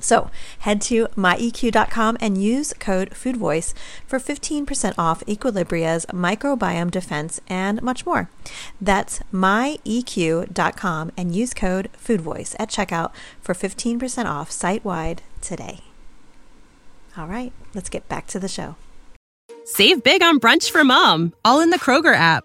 So head to myeq.com and use code FoodVoice for 15% off Equilibria's microbiome defense and much more. That's myeq.com and use code FoodVoice at checkout for 15% off site wide today. All right, let's get back to the show. Save big on brunch for mom, all in the Kroger app.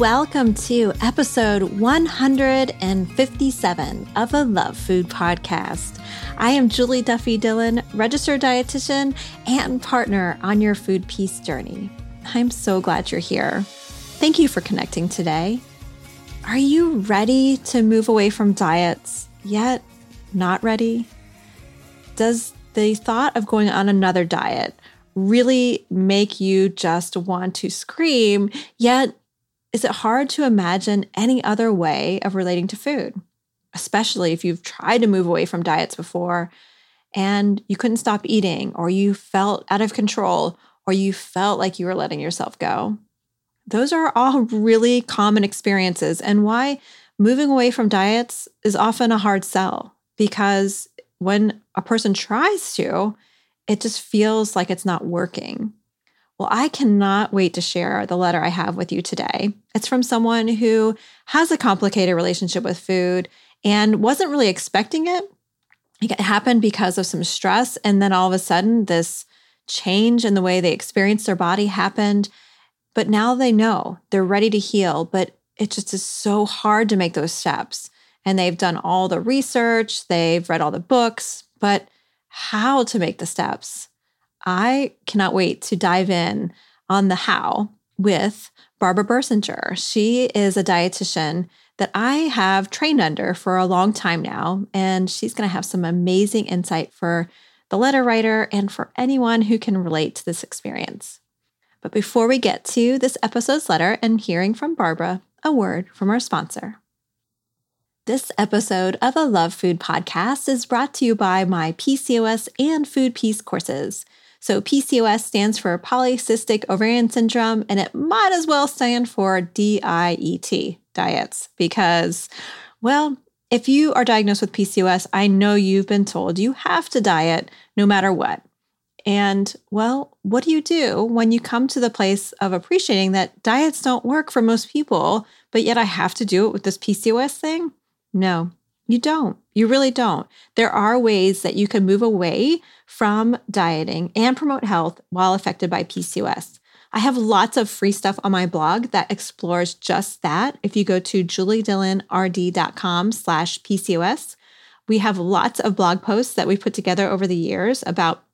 Welcome to episode 157 of the Love Food Podcast. I am Julie Duffy Dillon, registered dietitian and partner on your food peace journey. I'm so glad you're here. Thank you for connecting today. Are you ready to move away from diets, yet not ready? Does the thought of going on another diet really make you just want to scream, yet is it hard to imagine any other way of relating to food, especially if you've tried to move away from diets before and you couldn't stop eating, or you felt out of control, or you felt like you were letting yourself go? Those are all really common experiences, and why moving away from diets is often a hard sell because when a person tries to, it just feels like it's not working. Well, I cannot wait to share the letter I have with you today. It's from someone who has a complicated relationship with food and wasn't really expecting it. It happened because of some stress. And then all of a sudden, this change in the way they experienced their body happened. But now they know they're ready to heal, but it just is so hard to make those steps. And they've done all the research, they've read all the books, but how to make the steps? I cannot wait to dive in on the how with Barbara Birsinger. She is a dietitian that I have trained under for a long time now, and she's going to have some amazing insight for the letter writer and for anyone who can relate to this experience. But before we get to this episode's letter and hearing from Barbara, a word from our sponsor. This episode of a Love Food podcast is brought to you by my PCOS and Food Peace courses. So PCOS stands for polycystic ovarian syndrome, and it might as well stand for DIET, diets, because, well, if you are diagnosed with PCOS, I know you've been told you have to diet no matter what. And well, what do you do when you come to the place of appreciating that diets don't work for most people, but yet I have to do it with this PCOS thing? No, You don't. You really don't. There are ways that you can move away from dieting and promote health while affected by PCOS. I have lots of free stuff on my blog that explores just that. If you go to juliedillonrd.com slash PCOS, we have lots of blog posts that we put together over the years about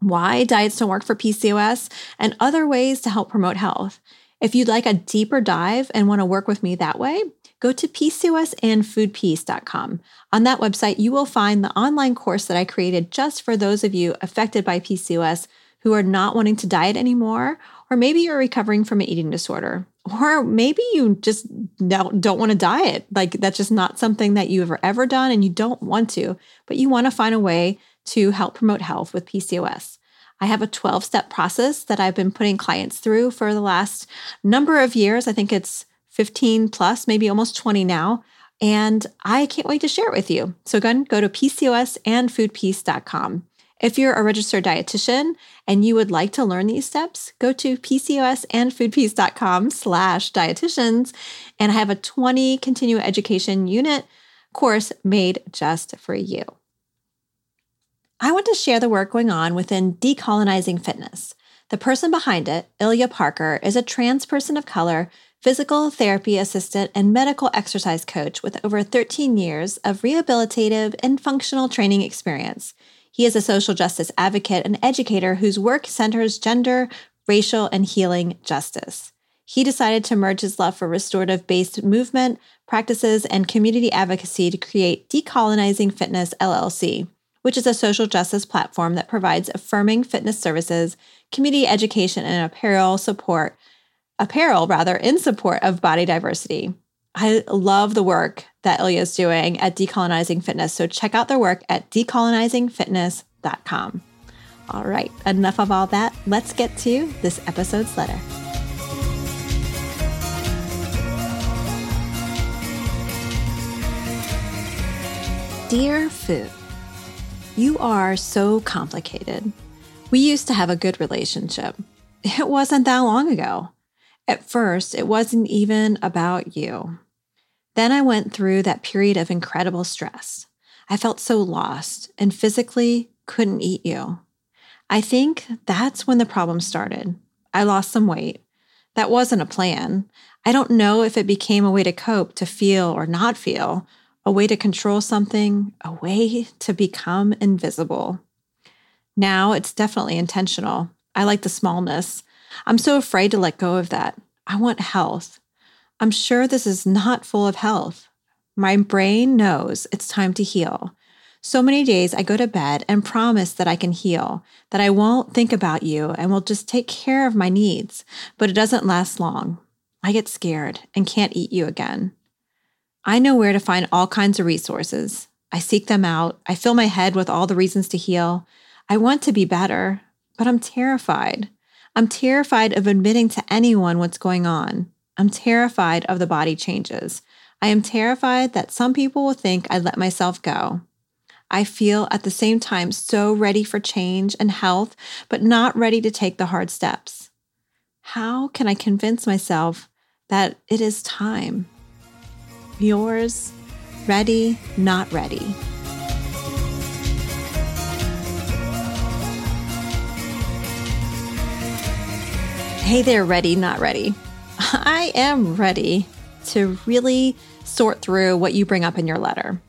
why diets don't work for PCOS and other ways to help promote health. If you'd like a deeper dive and want to work with me that way, go to PCOSandFoodPeace.com. On that website, you will find the online course that I created just for those of you affected by PCOS who are not wanting to diet anymore or maybe you're recovering from an eating disorder. Or maybe you just don't, don't want to diet. Like that's just not something that you've ever, ever done and you don't want to, but you want to find a way to help promote health with PCOS. I have a 12 step process that I've been putting clients through for the last number of years. I think it's 15 plus, maybe almost 20 now. And I can't wait to share it with you. So again, go to PCOSandFoodPeace.com. If you're a registered dietitian and you would like to learn these steps, go to pcosandfoodpeace.com slash dietitians and I have a 20 continuing education unit course made just for you. I want to share the work going on within Decolonizing Fitness. The person behind it, Ilya Parker, is a trans person of color, physical therapy assistant, and medical exercise coach with over 13 years of rehabilitative and functional training experience. He is a social justice advocate and educator whose work centers gender, racial, and healing justice. He decided to merge his love for restorative based movement, practices, and community advocacy to create Decolonizing Fitness LLC, which is a social justice platform that provides affirming fitness services, community education, and apparel support, apparel rather, in support of body diversity. I love the work that Ilya is doing at Decolonizing Fitness. So check out their work at decolonizingfitness.com. All right, enough of all that. Let's get to this episode's letter. Dear Food, you are so complicated. We used to have a good relationship. It wasn't that long ago. At first, it wasn't even about you. Then I went through that period of incredible stress. I felt so lost and physically couldn't eat you. I think that's when the problem started. I lost some weight. That wasn't a plan. I don't know if it became a way to cope, to feel or not feel, a way to control something, a way to become invisible. Now it's definitely intentional. I like the smallness. I'm so afraid to let go of that. I want health. I'm sure this is not full of health. My brain knows it's time to heal. So many days I go to bed and promise that I can heal, that I won't think about you and will just take care of my needs, but it doesn't last long. I get scared and can't eat you again. I know where to find all kinds of resources. I seek them out. I fill my head with all the reasons to heal. I want to be better, but I'm terrified. I'm terrified of admitting to anyone what's going on. I'm terrified of the body changes. I am terrified that some people will think I let myself go. I feel at the same time so ready for change and health, but not ready to take the hard steps. How can I convince myself that it is time? Yours, ready, not ready. Hey there, ready, not ready. I am ready to really sort through what you bring up in your letter.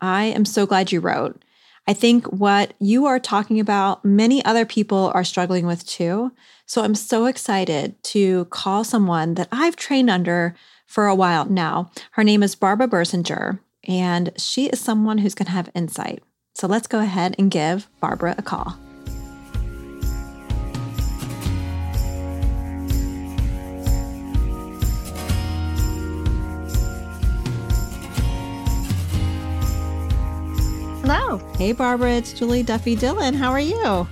I am so glad you wrote. I think what you are talking about, many other people are struggling with too. So I'm so excited to call someone that I've trained under for a while now. Her name is Barbara Birsinger, and she is someone who's going to have insight. So let's go ahead and give Barbara a call. Hello. Hey, Barbara, it's Julie Duffy Dillon. How are you?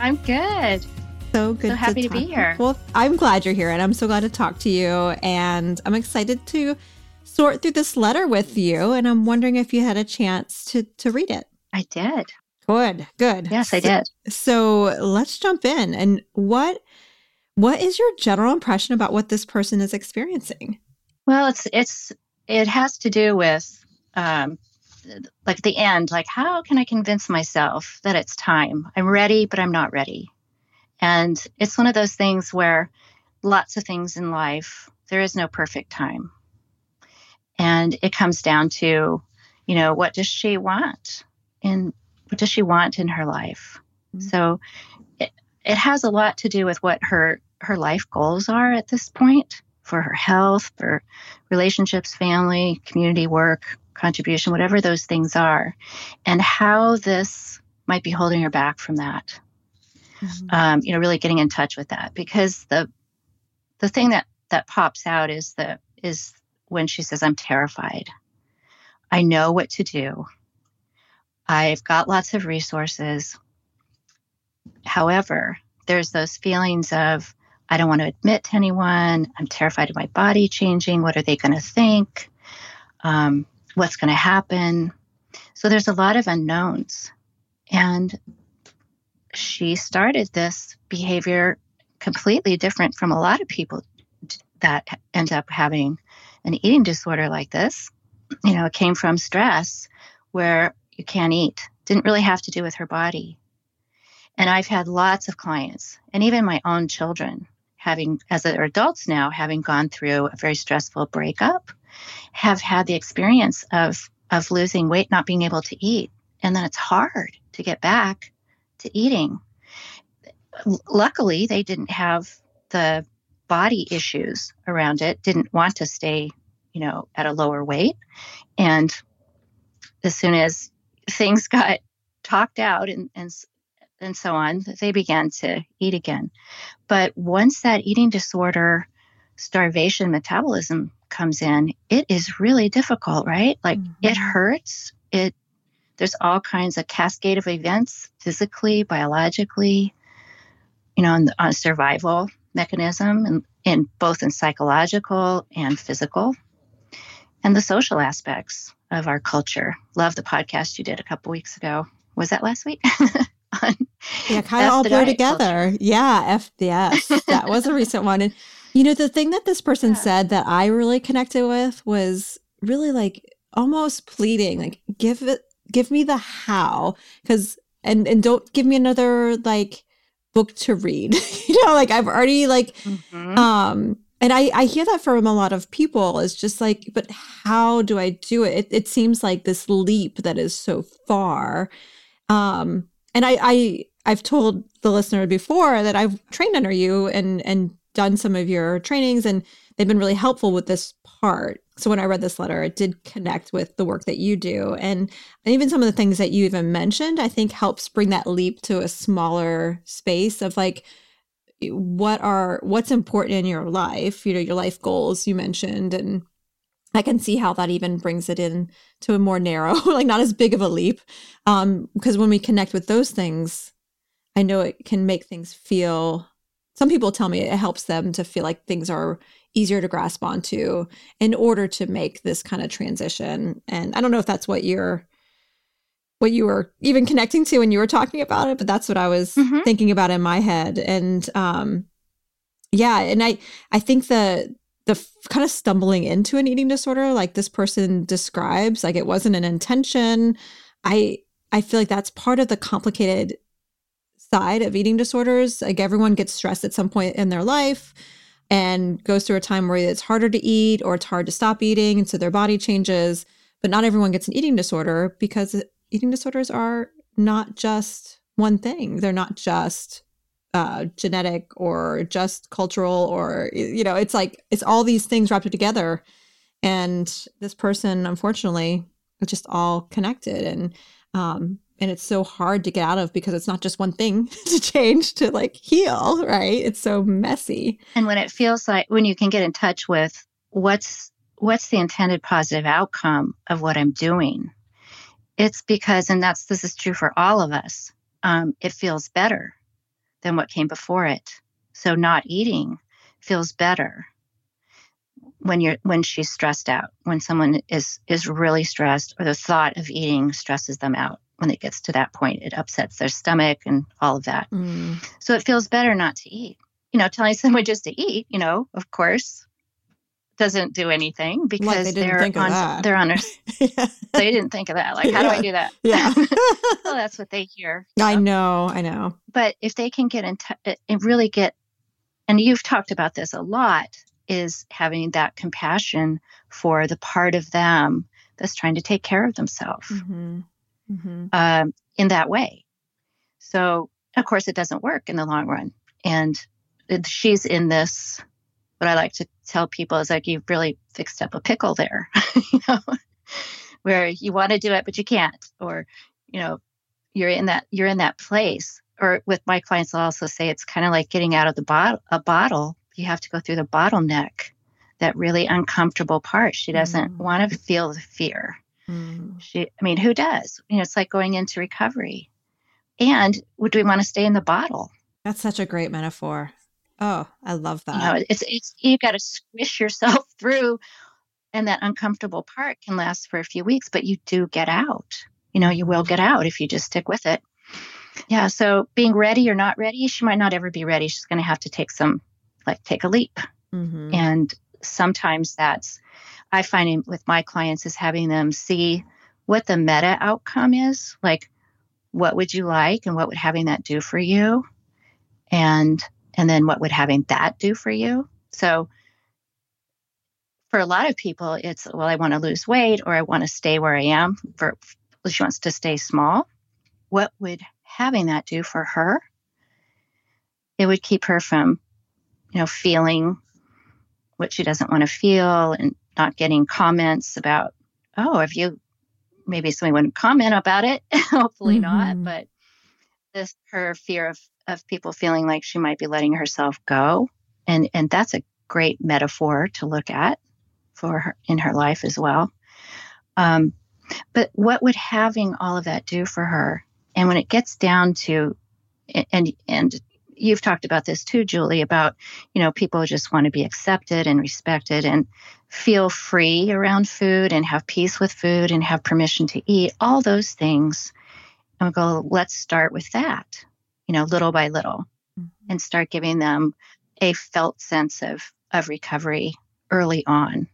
I'm good. So good. So happy to, to be here. Well, I'm glad you're here, and I'm so glad to talk to you. And I'm excited to sort through this letter with you. And I'm wondering if you had a chance to to read it. I did. Good. Good. Yes, I did. So let's jump in. And what what is your general impression about what this person is experiencing? Well, it's it's it has to do with um, like the end, like how can I convince myself that it's time? I'm ready, but I'm not ready. And it's one of those things where lots of things in life, there is no perfect time. And it comes down to, you know, what does she want? And what does she want in her life? Mm-hmm. So it, it has a lot to do with what her her life goals are at this point for her health, for relationships, family, community work, contribution, whatever those things are, and how this might be holding her back from that. Mm-hmm. Um, you know, really getting in touch with that because the the thing that that pops out is the is when she says, "I'm terrified. I know what to do. I've got lots of resources. However, there's those feelings of I don't want to admit to anyone. I'm terrified of my body changing. What are they going to think? Um, what's going to happen? So there's a lot of unknowns. And she started this behavior completely different from a lot of people that end up having an eating disorder like this. You know, it came from stress where you can't eat. Didn't really have to do with her body. And I've had lots of clients and even my own children having, as adults now, having gone through a very stressful breakup, have had the experience of, of losing weight, not being able to eat. And then it's hard to get back to eating. Luckily, they didn't have the body issues around it, didn't want to stay, you know, at a lower weight. And as soon as things got talked out and, and and so on, they began to eat again. But once that eating disorder, starvation metabolism comes in, it is really difficult, right? Like mm-hmm. it hurts. It there's all kinds of cascade of events physically, biologically, you know, on, on survival mechanism and in both in psychological and physical and the social aspects of our culture. Love the podcast you did a couple weeks ago. Was that last week? yeah, kind of all blur together. Culture. Yeah, FDS. that was a recent one. And you know, the thing that this person yeah. said that I really connected with was really like almost pleading, like give it, give me the how, because and and don't give me another like book to read. you know, like I've already like, mm-hmm. um, and I I hear that from a lot of people. Is just like, but how do I do it? it? It seems like this leap that is so far. Um, and I, I I've told the listener before that I've trained under you and and done some of your trainings and they've been really helpful with this part. So when I read this letter, it did connect with the work that you do. And, and even some of the things that you even mentioned, I think helps bring that leap to a smaller space of like what are what's important in your life, you know, your life goals you mentioned and I can see how that even brings it in to a more narrow, like not as big of a leap. Um, because when we connect with those things, I know it can make things feel some people tell me it helps them to feel like things are easier to grasp onto in order to make this kind of transition. And I don't know if that's what you're what you were even connecting to when you were talking about it, but that's what I was mm-hmm. thinking about in my head. And um yeah, and I I think the the f- kind of stumbling into an eating disorder like this person describes like it wasn't an intention i i feel like that's part of the complicated side of eating disorders. Like everyone gets stressed at some point in their life and goes through a time where it's harder to eat or it's hard to stop eating. And so their body changes but not everyone gets an eating disorder because eating disorders are not just one thing. They're not just uh, genetic or just cultural or you know it's like it's all these things wrapped together. And this person unfortunately just all connected. And um and it's so hard to get out of because it's not just one thing to change to like heal right? It's so messy. And when it feels like when you can get in touch with what's what's the intended positive outcome of what i'm doing it's because and that's this is true for all of us um, it feels better than what came before it. So not eating feels better when you're when she's stressed out when someone is is really stressed or the thought of eating stresses them out when it gets to that point it upsets their stomach and all of that mm. so it feels better not to eat you know telling someone just to eat you know of course doesn't do anything because like they they're on they're on a yeah. they didn't think of that. Like, how yeah. do I do that? Yeah. well, that's what they hear. I know, I know. But if they can get in touch and really get, and you've talked about this a lot, is having that compassion for the part of them that's trying to take care of themselves mm-hmm. Mm-hmm. Um, in that way. So, of course, it doesn't work in the long run. And she's in this what I like to tell people is like you've really fixed up a pickle there, you know, where you want to do it but you can't, or you know, you're in that you're in that place. Or with my clients, I'll also say it's kind of like getting out of the bottle a bottle. You have to go through the bottleneck, that really uncomfortable part. She doesn't mm. want to feel the fear. Mm. She, I mean, who does? You know, it's like going into recovery. And would we want to stay in the bottle? That's such a great metaphor. Oh, I love that. You know, it's it's you got to squish yourself through, and that uncomfortable part can last for a few weeks, but you do get out. You know, you will get out if you just stick with it. Yeah. So being ready or not ready, she might not ever be ready. She's going to have to take some, like, take a leap. Mm-hmm. And sometimes that's, I find with my clients is having them see what the meta outcome is. Like, what would you like, and what would having that do for you? And and then what would having that do for you? So for a lot of people, it's, well, I want to lose weight or I want to stay where I am. For she wants to stay small. What would having that do for her? It would keep her from, you know, feeling what she doesn't want to feel and not getting comments about, oh, have you maybe somebody wouldn't comment about it. Hopefully mm-hmm. not. But this her fear of of people feeling like she might be letting herself go. And, and that's a great metaphor to look at for her in her life as well. Um, but what would having all of that do for her? And when it gets down to, and, and you've talked about this too, Julie, about, you know, people just want to be accepted and respected and feel free around food and have peace with food and have permission to eat, all those things. And we go, let's start with that you know, little by little mm-hmm. and start giving them a felt sense of, of recovery early on.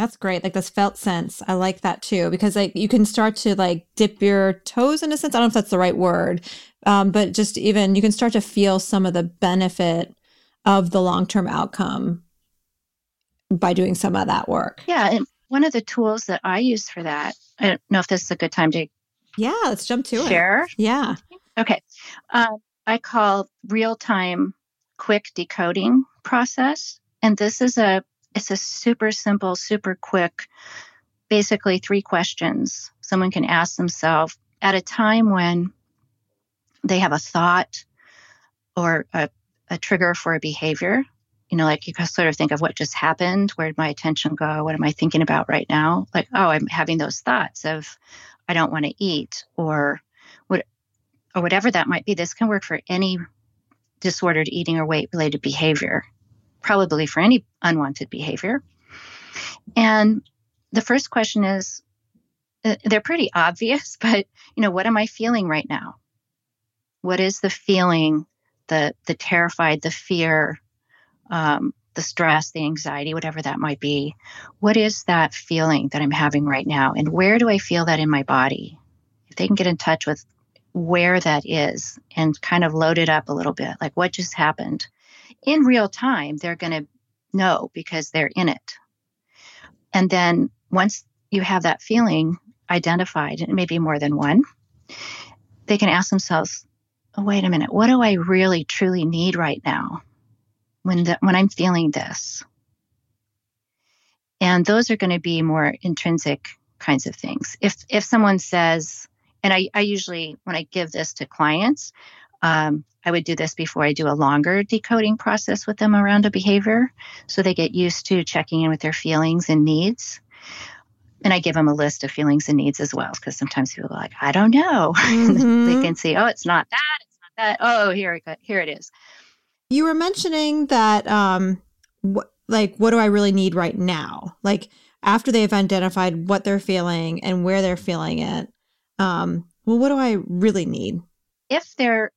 That's great. Like this felt sense. I like that too, because like you can start to like dip your toes in a sense. I don't know if that's the right word. Um, but just even you can start to feel some of the benefit of the long-term outcome by doing some of that work. Yeah. And one of the tools that I use for that, I don't know if this is a good time to Yeah, let's jump to share. it. Share. Yeah. Okay. Um, I call real time quick decoding process. And this is a it's a super simple, super quick, basically three questions someone can ask themselves at a time when they have a thought or a, a trigger for a behavior. You know, like you can sort of think of what just happened. Where did my attention go? What am I thinking about right now? Like, oh, I'm having those thoughts of I don't want to eat or what or whatever that might be. This can work for any disordered eating or weight related behavior, probably for any unwanted behavior. And the first question is uh, they're pretty obvious, but you know, what am I feeling right now? What is the feeling, the the terrified, the fear, um, the stress, the anxiety, whatever that might be? What is that feeling that I'm having right now, and where do I feel that in my body? If they can get in touch with where that is and kind of load it up a little bit like what just happened in real time they're going to know because they're in it. And then once you have that feeling identified and maybe more than one they can ask themselves oh, wait a minute what do i really truly need right now when the, when i'm feeling this? And those are going to be more intrinsic kinds of things. If if someone says and I, I usually, when I give this to clients, um, I would do this before I do a longer decoding process with them around a behavior. So they get used to checking in with their feelings and needs. And I give them a list of feelings and needs as well, because sometimes people are like, I don't know. Mm-hmm. they can see, oh, it's not that, it's not that. Oh, here, it, here it is. You were mentioning that, um, wh- like, what do I really need right now? Like, after they've identified what they're feeling and where they're feeling it, um, well, what do I really need? If they're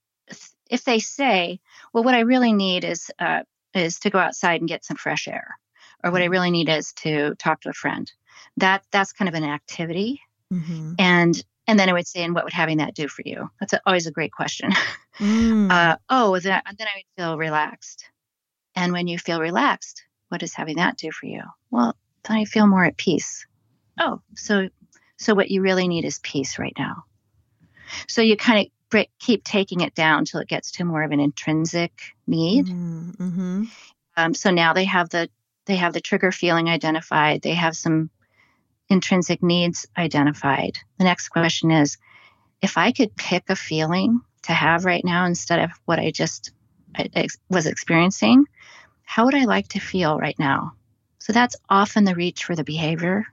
if they say, well, what I really need is uh, is to go outside and get some fresh air, or what I really need is to talk to a friend. That that's kind of an activity. Mm-hmm. And and then I would say, and what would having that do for you? That's a, always a great question. Mm. Uh, oh, then, then I would feel relaxed. And when you feel relaxed, what does having that do for you? Well, then I feel more at peace. Oh, so so what you really need is peace right now. So you kind of keep taking it down till it gets to more of an intrinsic need. Mm-hmm. Um, so now they have the they have the trigger feeling identified. They have some intrinsic needs identified. The next question is, if I could pick a feeling to have right now instead of what I just ex- was experiencing, how would I like to feel right now? So that's often the reach for the behavior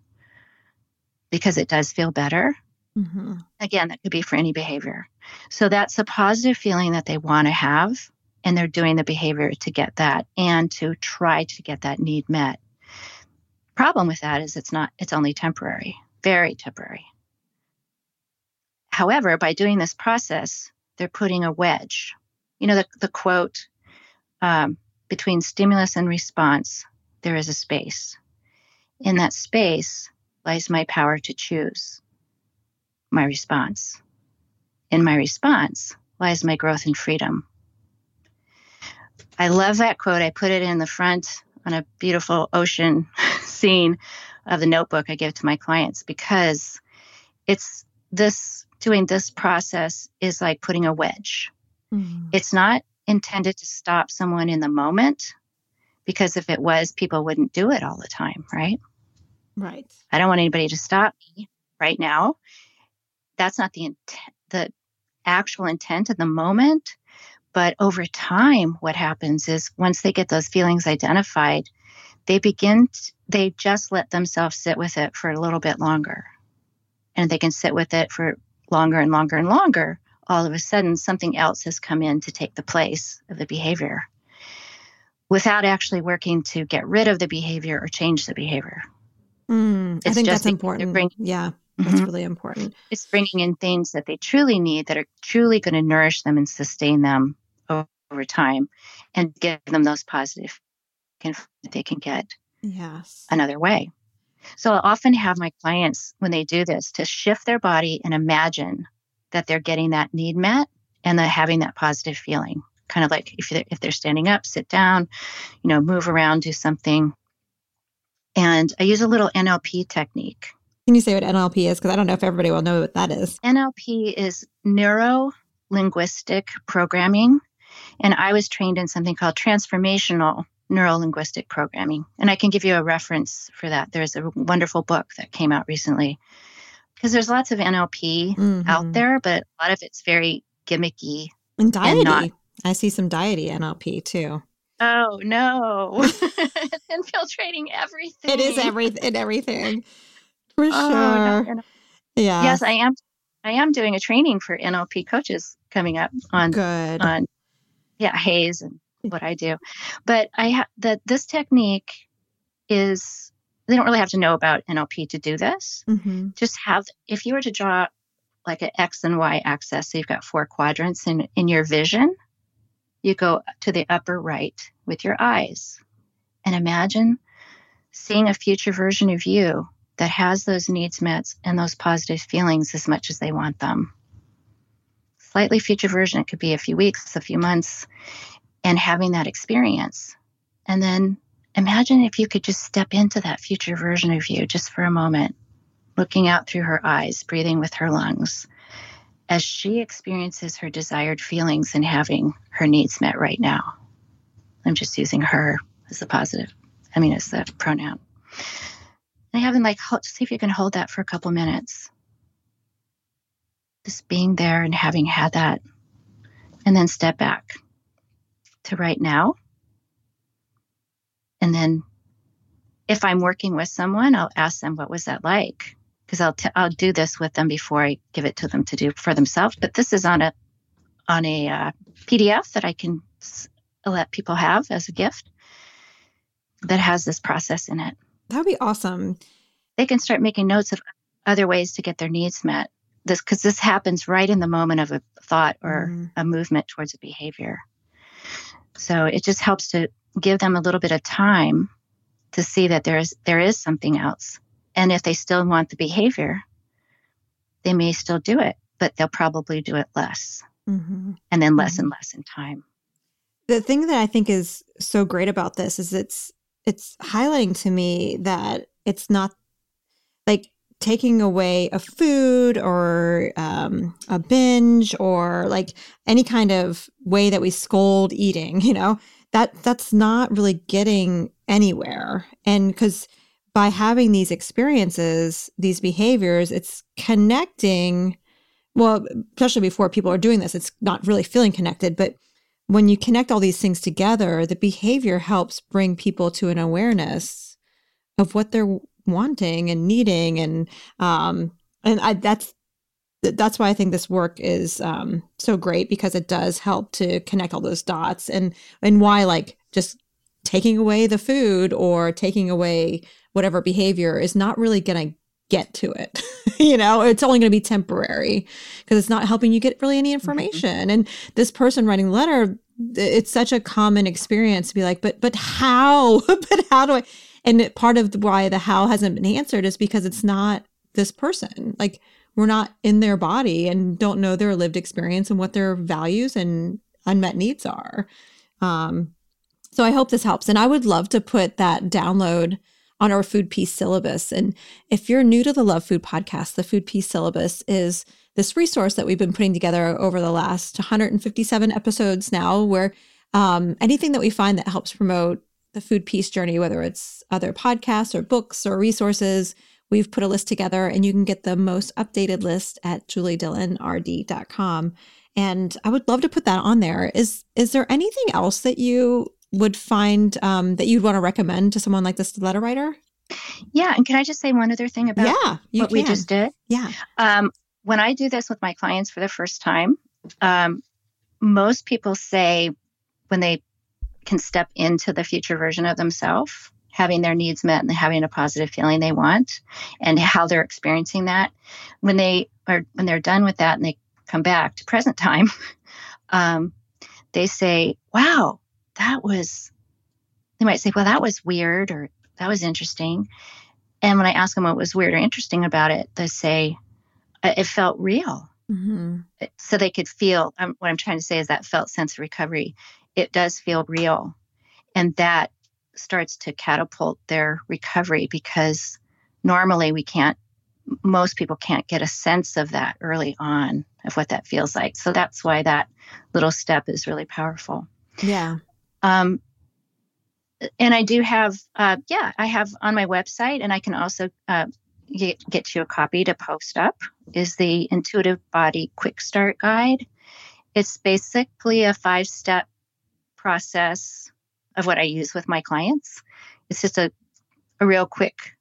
because it does feel better. Mm-hmm. Again, that could be for any behavior. So that's a positive feeling that they want to have, and they're doing the behavior to get that and to try to get that need met. Problem with that is it's not, it's only temporary, very temporary. However, by doing this process, they're putting a wedge. You know, the, the quote um, between stimulus and response, there is a space. In that space lies my power to choose my response. In my response lies my growth and freedom. I love that quote. I put it in the front on a beautiful ocean scene of the notebook I give to my clients because it's this doing this process is like putting a wedge. Mm-hmm. It's not intended to stop someone in the moment because if it was, people wouldn't do it all the time, right? Right. I don't want anybody to stop me right now. That's not the intent, the actual intent of the moment. But over time, what happens is once they get those feelings identified, they begin, t- they just let themselves sit with it for a little bit longer. And they can sit with it for longer and longer and longer. All of a sudden, something else has come in to take the place of the behavior without actually working to get rid of the behavior or change the behavior. Mm, I think that's important. bringing- yeah, that's Mhm. really important. It's bringing in things that they truly need that are truly going to nourish them and sustain them over time and give them those positive can that they can get Yes. another way. So I often have my clients when they do this to shift their body and imagine that they're getting that need met and they're having that positive feeling. Kind of like if they're, if they're standing up, sit down, you know, move around, do something. And I use a little NLP technique. Can you say what NLP is? Because I don't know if everybody will know what that is. NLP is neuro linguistic programming. And I was trained in something called transformational neuro linguistic programming. And I can give you a reference for that. There's a wonderful book that came out recently because there's lots of NLP out Mhm. there, but a lot of it's very gimmicky. And diety. not- I see some diety NLP too. Oh, no. it's infiltrating everything. It is everything. Everything. For Oh, no, sure. no. Yeah. Yes, I am. I am doing a training for NLP coaches coming up on Good. on yeah haze and what I do. But I ha- that this technique is they don't really have to know about NLP to do this. hmm Just have if you were to draw like an X and Y axis, so you've got four quadrants in in your vision, you go to the upper right with your eyes and imagine seeing a future version of you that has those needs met and those positive feelings as much as they want them. Slightly future version, it could be a few weeks, a few months, and having that experience. And then imagine if you could just step into that future version of you just for a moment, looking out through her eyes, breathing with her lungs, as she experiences her desired feelings and having her needs met right now. I'm just using her as a positive, I mean, as the pronoun. And having like, hold, see if you can hold that for a couple minutes. Just being there and having had that, and then step back to right now. And then if I'm working with someone, I'll ask them, what was that like? Because I'll, t- I'll do this with them before I give it to them to do for themselves. But this is on a, on a uh, PDF that I can s- let people have as a gift that has this process in it. That would be awesome. They can start making notes of other ways to get their needs met. This because this happens right in the moment of a thought or Mhm. a movement towards a behavior. So it just helps to give them a little bit of time to see that there is there is something else. And if they still want the behavior, they may still do it, but they'll probably do it less mm-hmm. and then less mm-hmm. and less in time. The thing that I think is so great about this is it's it's highlighting to me that it's not like taking away a food or um, a binge or like any kind of way that we scold eating you know? That that's not really getting anywhere. And because by having these experiences these behaviors it's connecting well especially before people are doing this it's not really feeling connected but when you connect all these things together the behavior helps bring people to an awareness of what they're wanting and needing and um and I that's that's why I think this work is um so great because it does help to connect all those dots and and why like just taking away the food or taking away whatever behavior is not really going to get to it. you know, it's only going to be temporary because it's not helping you get really any mm-hmm. information. Mm-hmm. And this person writing the letter, it's such a common experience to be like, but but how? but how do I? And part of why the how hasn't been answered is because it's not this person. Like we're not in their body and don't know their lived experience and what their values and unmet needs are. Um, so I hope this helps. And I would love to put that download on our food peace syllabus. And if you're new to the Love Food podcast, the food peace syllabus is this resource that we've been putting together over the last 157 episodes now, where um, anything that we find that helps promote the food peace journey, whether it's other podcasts or books or resources, we've put a list together and you can get the most updated list at juliedillonrd.com. And I would love to put that on there. Is is there anything else that you would find um, that you'd want to recommend to someone like this letter writer? Yeah, and can I just say one other thing about yeah, what can. we just did? Yeah. Um, when I do this with my clients for the first time, um, most people say when they can step into the future version of themselves, having their needs met and having a positive feeling they want, and how they're experiencing that. When they are when they're done with that and they come back to present time, um, they say, "Wow, that was." They might say, "Well, that was weird," or "That was interesting." And when I ask them what was weird or interesting about it, they say, "It felt real." Mm-hmm. So they could feel. Um, what I'm trying to say is that felt sense of recovery it does feel real. And that starts to catapult their recovery because normally we can't, most people can't get a sense of that early on of what that feels like. So that's why that little step is really powerful. Yeah. Um, and I do have, uh, yeah, I have on my website, and I can also uh, get, get you a copy to post up, is the Intuitive Body Quick Start Guide. It's basically a five step process of what I use with my clients. It's just a, a real quick,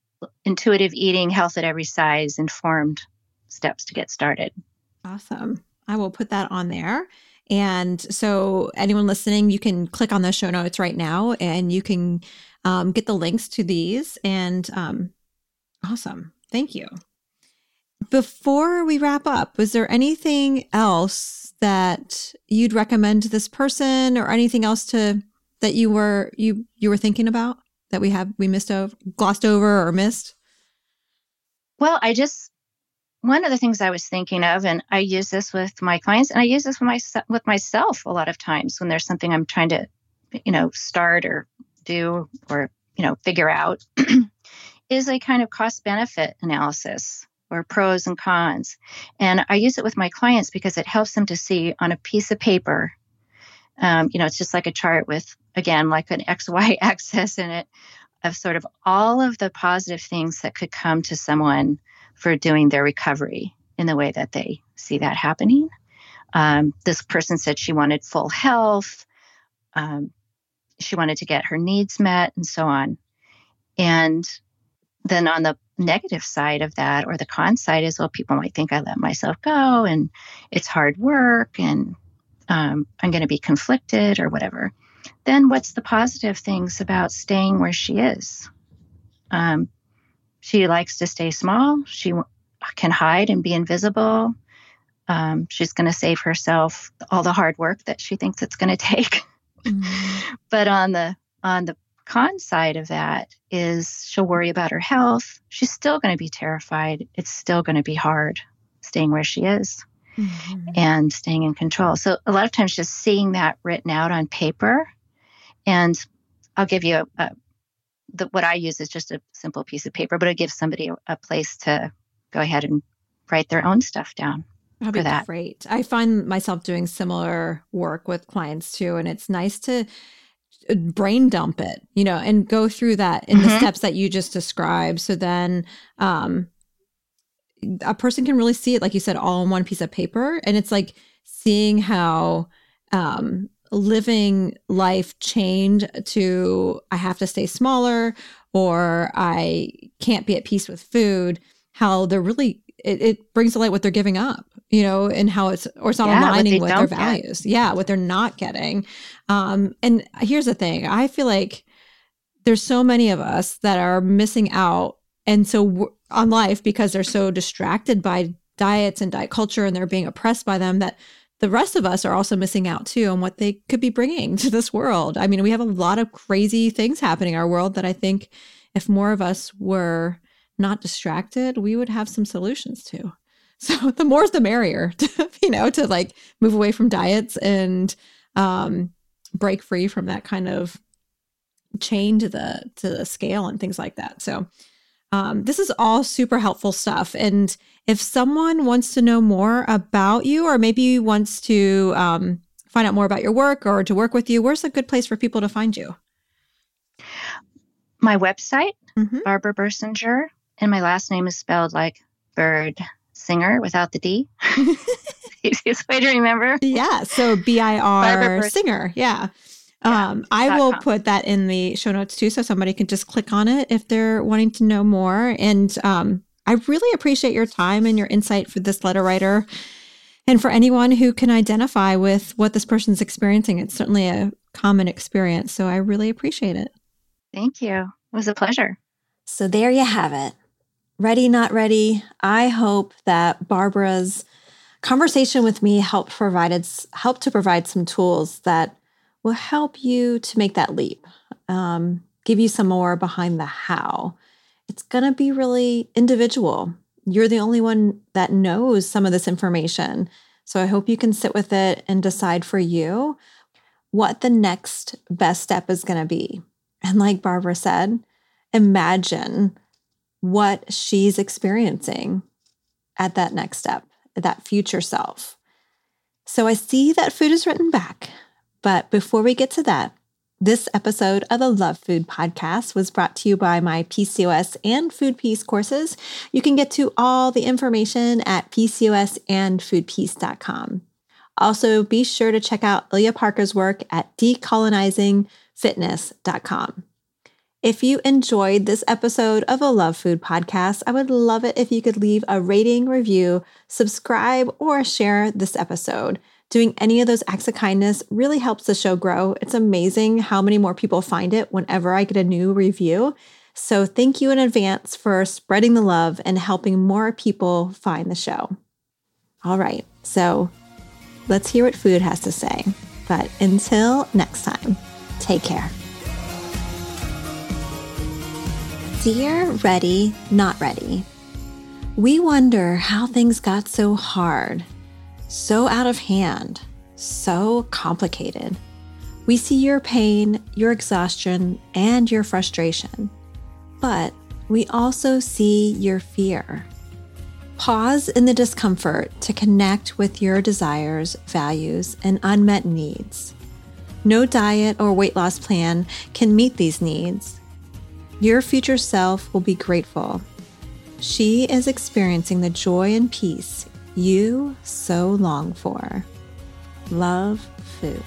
intuitive eating, health at every size, informed steps to get started. Awesome. I will put that on there. And so, anyone listening, you can click on the show notes right now and you can um, get the links to these. And um, awesome. Thank you. Before we wrap up, was there anything else that you'd recommend to this person or anything else to that you were you you were thinking about that we have we missed over glossed over or missed? Well, I just one of the things I was thinking of, and I use this with my clients, and I use this with my with myself a lot of times when there's something I'm trying to, you know, start or do or you know figure out, is a kind of cost benefit analysis or pros and cons. And I use it with my clients because it helps them to see on a piece of paper. Um, you know, it's just like a chart with, again, like an XY axis in it of sort of all of the positive things that could come to someone for doing their recovery in the way that they see that happening. Um, this person said she wanted full health. Um, she wanted to get her needs met and so on. And then on the negative side of that or the con side is well people might think i let myself go and it's hard work and um, i'm going to be conflicted or whatever then what's the positive things about staying where she is um, she likes to stay small she can hide and be invisible um, she's going to save herself all the hard work that she thinks it's going to take mm-hmm. but on the on the con side of that is she'll worry about her health. She's still going to be terrified. It's still going to be hard staying where she is mm-hmm. and staying in control. So, a lot of times, just seeing that written out on paper, and I'll give you a, a the, what I use is just a simple piece of paper, but it gives somebody a, a place to go ahead and write their own stuff down. That'd be that. great. I find myself doing similar work with clients too, and it's nice to uh, brain dump it, you know, and go through that in mm-hmm. the steps that you just described. So then, um, a person can really see it, like you said, all in one piece of paper, and it's like seeing how um, living life change to I have to stay smaller or I can't be at peace with food, how they're really it, it brings to light what they're giving up, you know, and how it's or it's not yeah, aligning with their values. Get. Yeah, what they're not getting. Um, and here's the thing: I feel like there's so many of us that are missing out, and so on life because they're so distracted by diets and diet culture, and they're being oppressed by them that the rest of us are also missing out too on what they could be bringing to this world. I mean, we have a lot of crazy things happening in our world that I think if more of us were not distracted, we would have some solutions to. So the more the merrier, to, you know, to like move away from diets and um, break free from that kind of chain to the to the scale and things like that. So um, this is all super helpful stuff. And if someone wants to know more about you, or maybe wants to um, find out more about your work or to work with you, where's a good place for people to find you? My website, mm-hmm. Barbara Birsinger, and my last name is spelled like bird singer without the D. Easiest way to remember. Yeah. So B I R singer. Yeah. Um, I will com. put that in the show notes too, so somebody can just click on it if they're wanting to know more. And um, I really appreciate your time and your insight for this letter writer. And for anyone who can identify with what this person's experiencing, it's certainly a common experience. So I really appreciate it. Thank you. It was a pleasure. So there you have it. Ready, not ready. I hope that Barbara's conversation with me helped provided helped to provide some tools that will help you to make that leap, um, give you some more behind the how. It's going to be really individual. You're the only one that knows some of this information. So I hope you can sit with it and decide for you what the next best step is going to be. And like Barbara said, imagine what she's experiencing at that next step, that future self. So I see that food is written back. But before we get to that, this episode of the Love Food podcast was brought to you by my PCOS and Food Peace courses. You can get to all the information at PCOSandFoodPeace.com. Also, be sure to check out Ilya Parker's work at decolonizingfitness.com. If you enjoyed this episode of the Love Food podcast, I would love it if you could leave a rating, review, subscribe, or share this episode. Doing any of those acts of kindness really helps the show grow. It's amazing how many more people find it whenever I get a new review. So, thank you in advance for spreading the love and helping more people find the show. All right, so let's hear what food has to say. But until next time, take care. Dear Ready, Not Ready, we wonder how things got so hard so out of hand, so complicated. We see your pain, your exhaustion, and your frustration, but we also see your fear. Pause in the discomfort to connect with your desires, values, and unmet needs. No diet or weight loss plan can meet these needs. Your future self will be grateful. She is experiencing the joy and peace you so long for. Love food.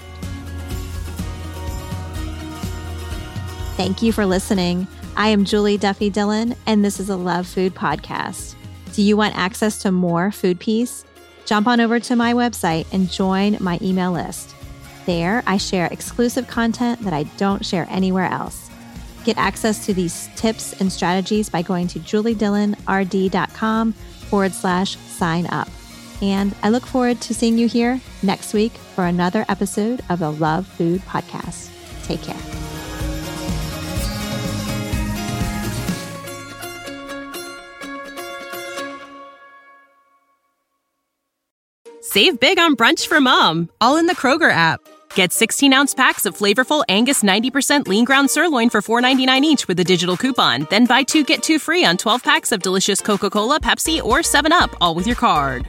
Thank you for listening. I am Julie Duffy Dillon, and this is a Love Food podcast. Do you want access to more food peace? Jump on over to my website and join my email list. There, I share exclusive content that I don't share anywhere else. Get access to these tips and strategies by going to juliedillonrd.com forward slash sign up. And I look forward to seeing you here next week for another episode of the Love Food Podcast. Take care. Save big on brunch for mom, all in the Kroger app. Get 16 ounce packs of flavorful Angus 90% lean ground sirloin for $4.99 each with a digital coupon. Then buy two get two free on 12 packs of delicious Coca Cola, Pepsi, or 7UP, all with your card.